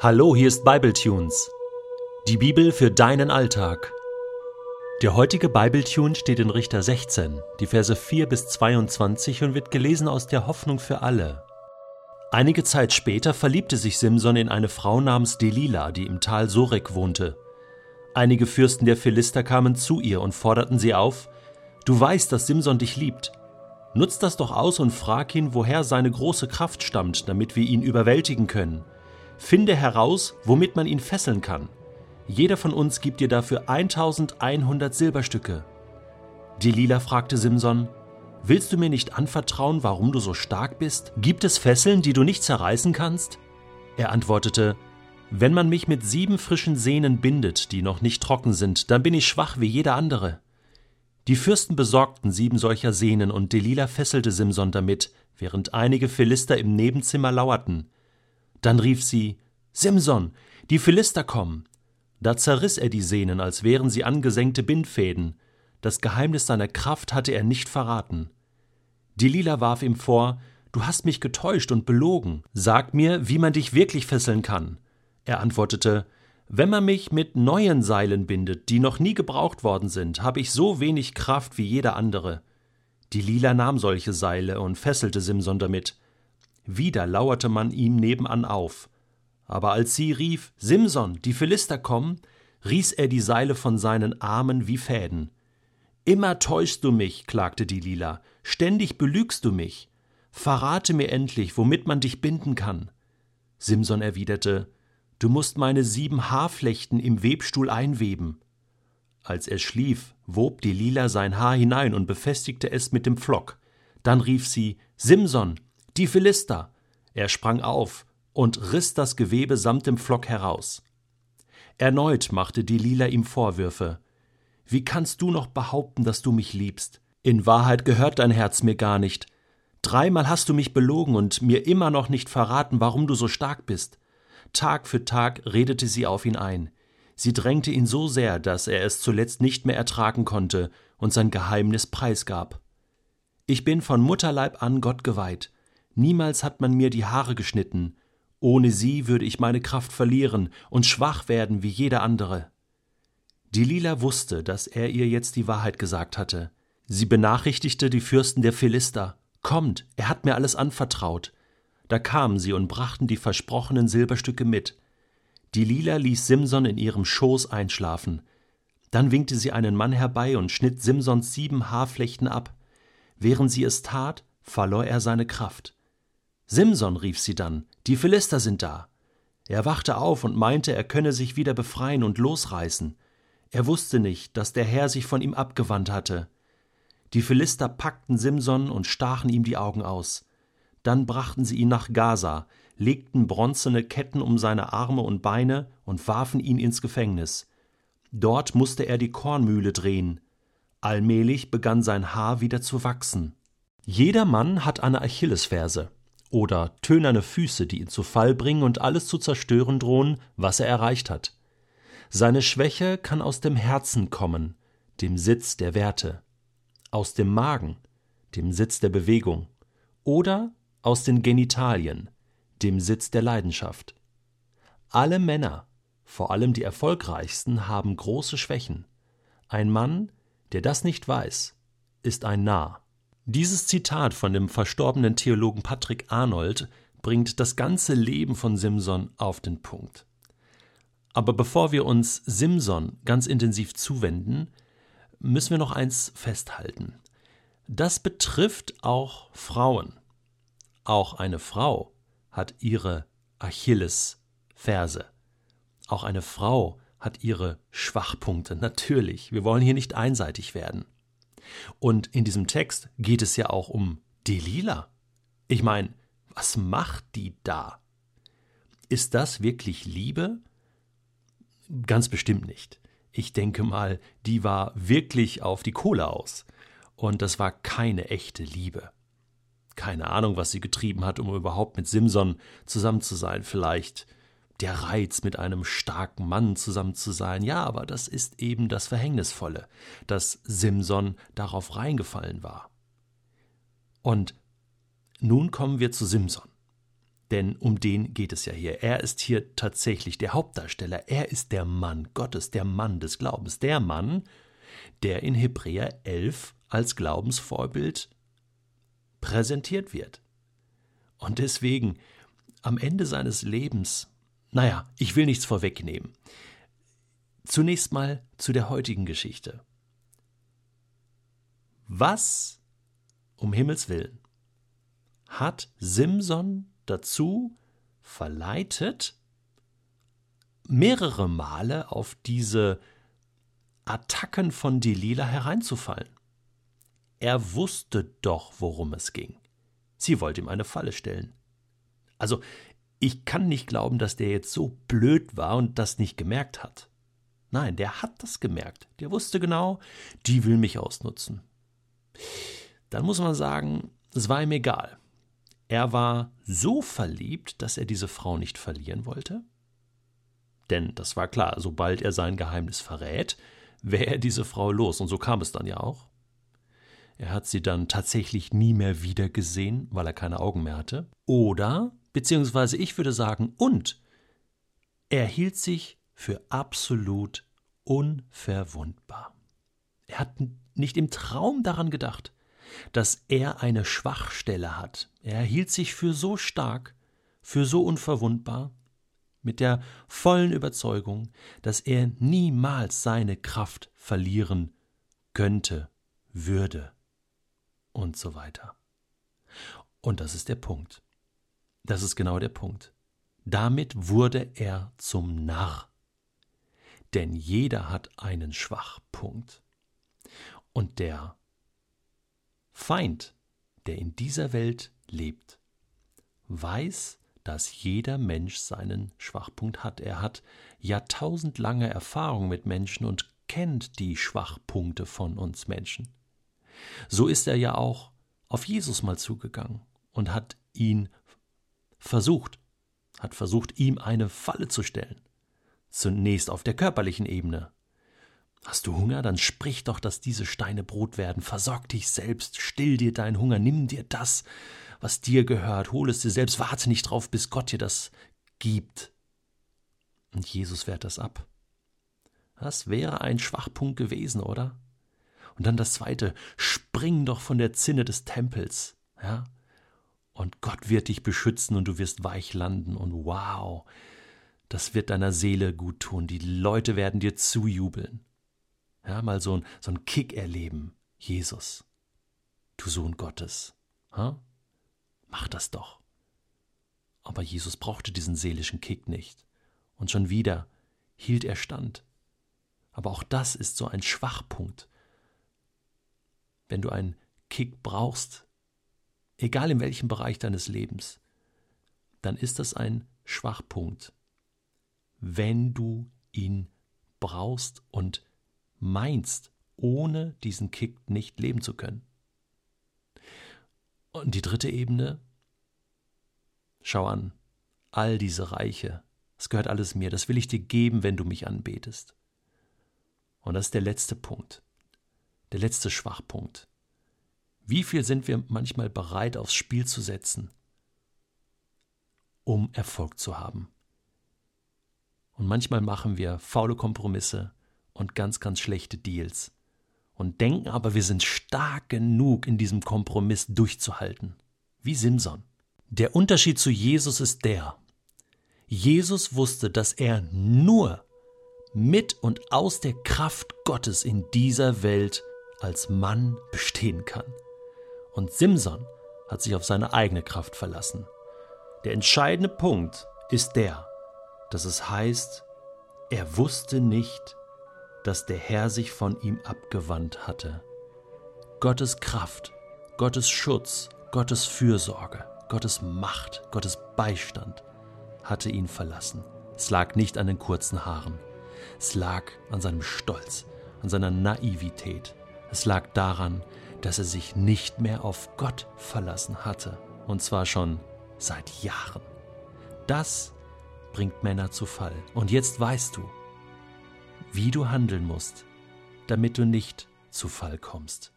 Hallo, hier ist Bibletunes. Die Bibel für deinen Alltag. Der heutige Bibletune steht in Richter 16, die Verse 4 bis 22 und wird gelesen aus der Hoffnung für alle. Einige Zeit später verliebte sich Simson in eine Frau namens Delila, die im Tal Sorek wohnte. Einige Fürsten der Philister kamen zu ihr und forderten sie auf: Du weißt, dass Simson dich liebt. Nutz das doch aus und frag ihn, woher seine große Kraft stammt, damit wir ihn überwältigen können. Finde heraus, womit man ihn fesseln kann. Jeder von uns gibt dir dafür 1100 Silberstücke. Delila fragte Simson, Willst du mir nicht anvertrauen, warum du so stark bist? Gibt es Fesseln, die du nicht zerreißen kannst? Er antwortete, Wenn man mich mit sieben frischen Sehnen bindet, die noch nicht trocken sind, dann bin ich schwach wie jeder andere. Die Fürsten besorgten sieben solcher Sehnen und Delila fesselte Simson damit, während einige Philister im Nebenzimmer lauerten. Dann rief sie Simson, die Philister kommen. Da zerriss er die Sehnen, als wären sie angesenkte Bindfäden. Das Geheimnis seiner Kraft hatte er nicht verraten. Delila warf ihm vor, Du hast mich getäuscht und belogen. Sag mir, wie man dich wirklich fesseln kann. Er antwortete, Wenn man mich mit neuen Seilen bindet, die noch nie gebraucht worden sind, habe ich so wenig Kraft wie jeder andere. Delila nahm solche Seile und fesselte Simson damit. Wieder lauerte man ihm nebenan auf. Aber als sie rief, Simson, die Philister kommen, riß er die Seile von seinen Armen wie Fäden. Immer täuschst du mich, klagte die Lila, ständig belügst du mich. Verrate mir endlich, womit man dich binden kann. Simson erwiderte, Du musst meine sieben Haarflechten im Webstuhl einweben. Als er schlief, wob die Lila sein Haar hinein und befestigte es mit dem Pflock. Dann rief sie, Simson, die Philister! Er sprang auf und riss das Gewebe samt dem Pflock heraus. Erneut machte Delila ihm Vorwürfe. Wie kannst du noch behaupten, dass du mich liebst? In Wahrheit gehört dein Herz mir gar nicht. Dreimal hast du mich belogen und mir immer noch nicht verraten, warum du so stark bist. Tag für Tag redete sie auf ihn ein. Sie drängte ihn so sehr, dass er es zuletzt nicht mehr ertragen konnte und sein Geheimnis preisgab. Ich bin von Mutterleib an Gott geweiht. Niemals hat man mir die Haare geschnitten. Ohne sie würde ich meine Kraft verlieren und schwach werden wie jeder andere. Die Lila wusste, dass er ihr jetzt die Wahrheit gesagt hatte. Sie benachrichtigte die Fürsten der Philister. Kommt, er hat mir alles anvertraut. Da kamen sie und brachten die versprochenen Silberstücke mit. Die Lila ließ Simson in ihrem Schoß einschlafen. Dann winkte sie einen Mann herbei und schnitt Simsons sieben Haarflechten ab. Während sie es tat, verlor er seine Kraft. Simson, rief sie dann, die Philister sind da. Er wachte auf und meinte, er könne sich wieder befreien und losreißen. Er wusste nicht, dass der Herr sich von ihm abgewandt hatte. Die Philister packten Simson und stachen ihm die Augen aus. Dann brachten sie ihn nach Gaza, legten bronzene Ketten um seine Arme und Beine und warfen ihn ins Gefängnis. Dort musste er die Kornmühle drehen. Allmählich begann sein Haar wieder zu wachsen. Jeder Mann hat eine Achillesferse oder tönerne Füße, die ihn zu Fall bringen und alles zu zerstören drohen, was er erreicht hat. Seine Schwäche kann aus dem Herzen kommen, dem Sitz der Werte, aus dem Magen, dem Sitz der Bewegung, oder aus den Genitalien, dem Sitz der Leidenschaft. Alle Männer, vor allem die erfolgreichsten, haben große Schwächen. Ein Mann, der das nicht weiß, ist ein Narr. Dieses Zitat von dem verstorbenen Theologen Patrick Arnold bringt das ganze Leben von Simson auf den Punkt. Aber bevor wir uns Simson ganz intensiv zuwenden, müssen wir noch eins festhalten. Das betrifft auch Frauen. Auch eine Frau hat ihre Achillesferse. Auch eine Frau hat ihre Schwachpunkte. Natürlich, wir wollen hier nicht einseitig werden. Und in diesem Text geht es ja auch um Delila. Ich meine, was macht die da? Ist das wirklich Liebe? Ganz bestimmt nicht. Ich denke mal, die war wirklich auf die Kohle aus. Und das war keine echte Liebe. Keine Ahnung, was sie getrieben hat, um überhaupt mit Simson zusammen zu sein. Vielleicht der Reiz, mit einem starken Mann zusammen zu sein. Ja, aber das ist eben das Verhängnisvolle, dass Simson darauf reingefallen war. Und nun kommen wir zu Simson. Denn um den geht es ja hier. Er ist hier tatsächlich der Hauptdarsteller. Er ist der Mann Gottes, der Mann des Glaubens, der Mann, der in Hebräer 11 als Glaubensvorbild präsentiert wird. Und deswegen am Ende seines Lebens, naja, ich will nichts vorwegnehmen. Zunächst mal zu der heutigen Geschichte. Was, um Himmels willen, hat Simson dazu verleitet, mehrere Male auf diese Attacken von Delila hereinzufallen? Er wusste doch, worum es ging. Sie wollte ihm eine Falle stellen. Also, ich kann nicht glauben, dass der jetzt so blöd war und das nicht gemerkt hat. Nein, der hat das gemerkt. Der wusste genau, die will mich ausnutzen. Dann muss man sagen, es war ihm egal. Er war so verliebt, dass er diese Frau nicht verlieren wollte. Denn das war klar, sobald er sein Geheimnis verrät, wäre er diese Frau los. Und so kam es dann ja auch. Er hat sie dann tatsächlich nie mehr wiedergesehen, weil er keine Augen mehr hatte. Oder, beziehungsweise ich würde sagen, und er hielt sich für absolut unverwundbar. Er hat nicht im Traum daran gedacht, dass er eine Schwachstelle hat. Er hielt sich für so stark, für so unverwundbar, mit der vollen Überzeugung, dass er niemals seine Kraft verlieren könnte, würde und so weiter. Und das ist der Punkt. Das ist genau der Punkt. Damit wurde er zum Narr. Denn jeder hat einen Schwachpunkt. Und der Feind, der in dieser Welt lebt, weiß, dass jeder Mensch seinen Schwachpunkt hat. Er hat jahrtausendlange Erfahrung mit Menschen und kennt die Schwachpunkte von uns Menschen. So ist er ja auch auf Jesus mal zugegangen und hat ihn versucht, hat versucht, ihm eine Falle zu stellen. Zunächst auf der körperlichen Ebene. Hast du Hunger, dann sprich doch, dass diese Steine Brot werden. Versorg dich selbst, still dir deinen Hunger, nimm dir das, was dir gehört, hol es dir selbst, warte nicht drauf, bis Gott dir das gibt. Und Jesus wehrt das ab. Das wäre ein Schwachpunkt gewesen, oder? Und dann das zweite, spring doch von der Zinne des Tempels, ja? Und Gott wird dich beschützen und du wirst weich landen und wow, das wird deiner Seele gut tun. Die Leute werden dir zujubeln. Ja, mal so ein, so ein Kick erleben. Jesus, du Sohn Gottes. Ha? Mach das doch. Aber Jesus brauchte diesen seelischen Kick nicht. Und schon wieder hielt er stand. Aber auch das ist so ein Schwachpunkt wenn du einen Kick brauchst, egal in welchem Bereich deines Lebens, dann ist das ein Schwachpunkt, wenn du ihn brauchst und meinst, ohne diesen Kick nicht leben zu können. Und die dritte Ebene, schau an, all diese Reiche, es gehört alles mir, das will ich dir geben, wenn du mich anbetest. Und das ist der letzte Punkt der letzte Schwachpunkt. Wie viel sind wir manchmal bereit aufs Spiel zu setzen, um Erfolg zu haben? Und manchmal machen wir faule Kompromisse und ganz, ganz schlechte Deals und denken aber, wir sind stark genug, in diesem Kompromiss durchzuhalten. Wie Simson. Der Unterschied zu Jesus ist der, Jesus wusste, dass er nur mit und aus der Kraft Gottes in dieser Welt als Mann bestehen kann. Und Simson hat sich auf seine eigene Kraft verlassen. Der entscheidende Punkt ist der, dass es heißt, er wusste nicht, dass der Herr sich von ihm abgewandt hatte. Gottes Kraft, Gottes Schutz, Gottes Fürsorge, Gottes Macht, Gottes Beistand hatte ihn verlassen. Es lag nicht an den kurzen Haaren. Es lag an seinem Stolz, an seiner Naivität, es lag daran, dass er sich nicht mehr auf Gott verlassen hatte, und zwar schon seit Jahren. Das bringt Männer zu Fall. Und jetzt weißt du, wie du handeln musst, damit du nicht zu Fall kommst.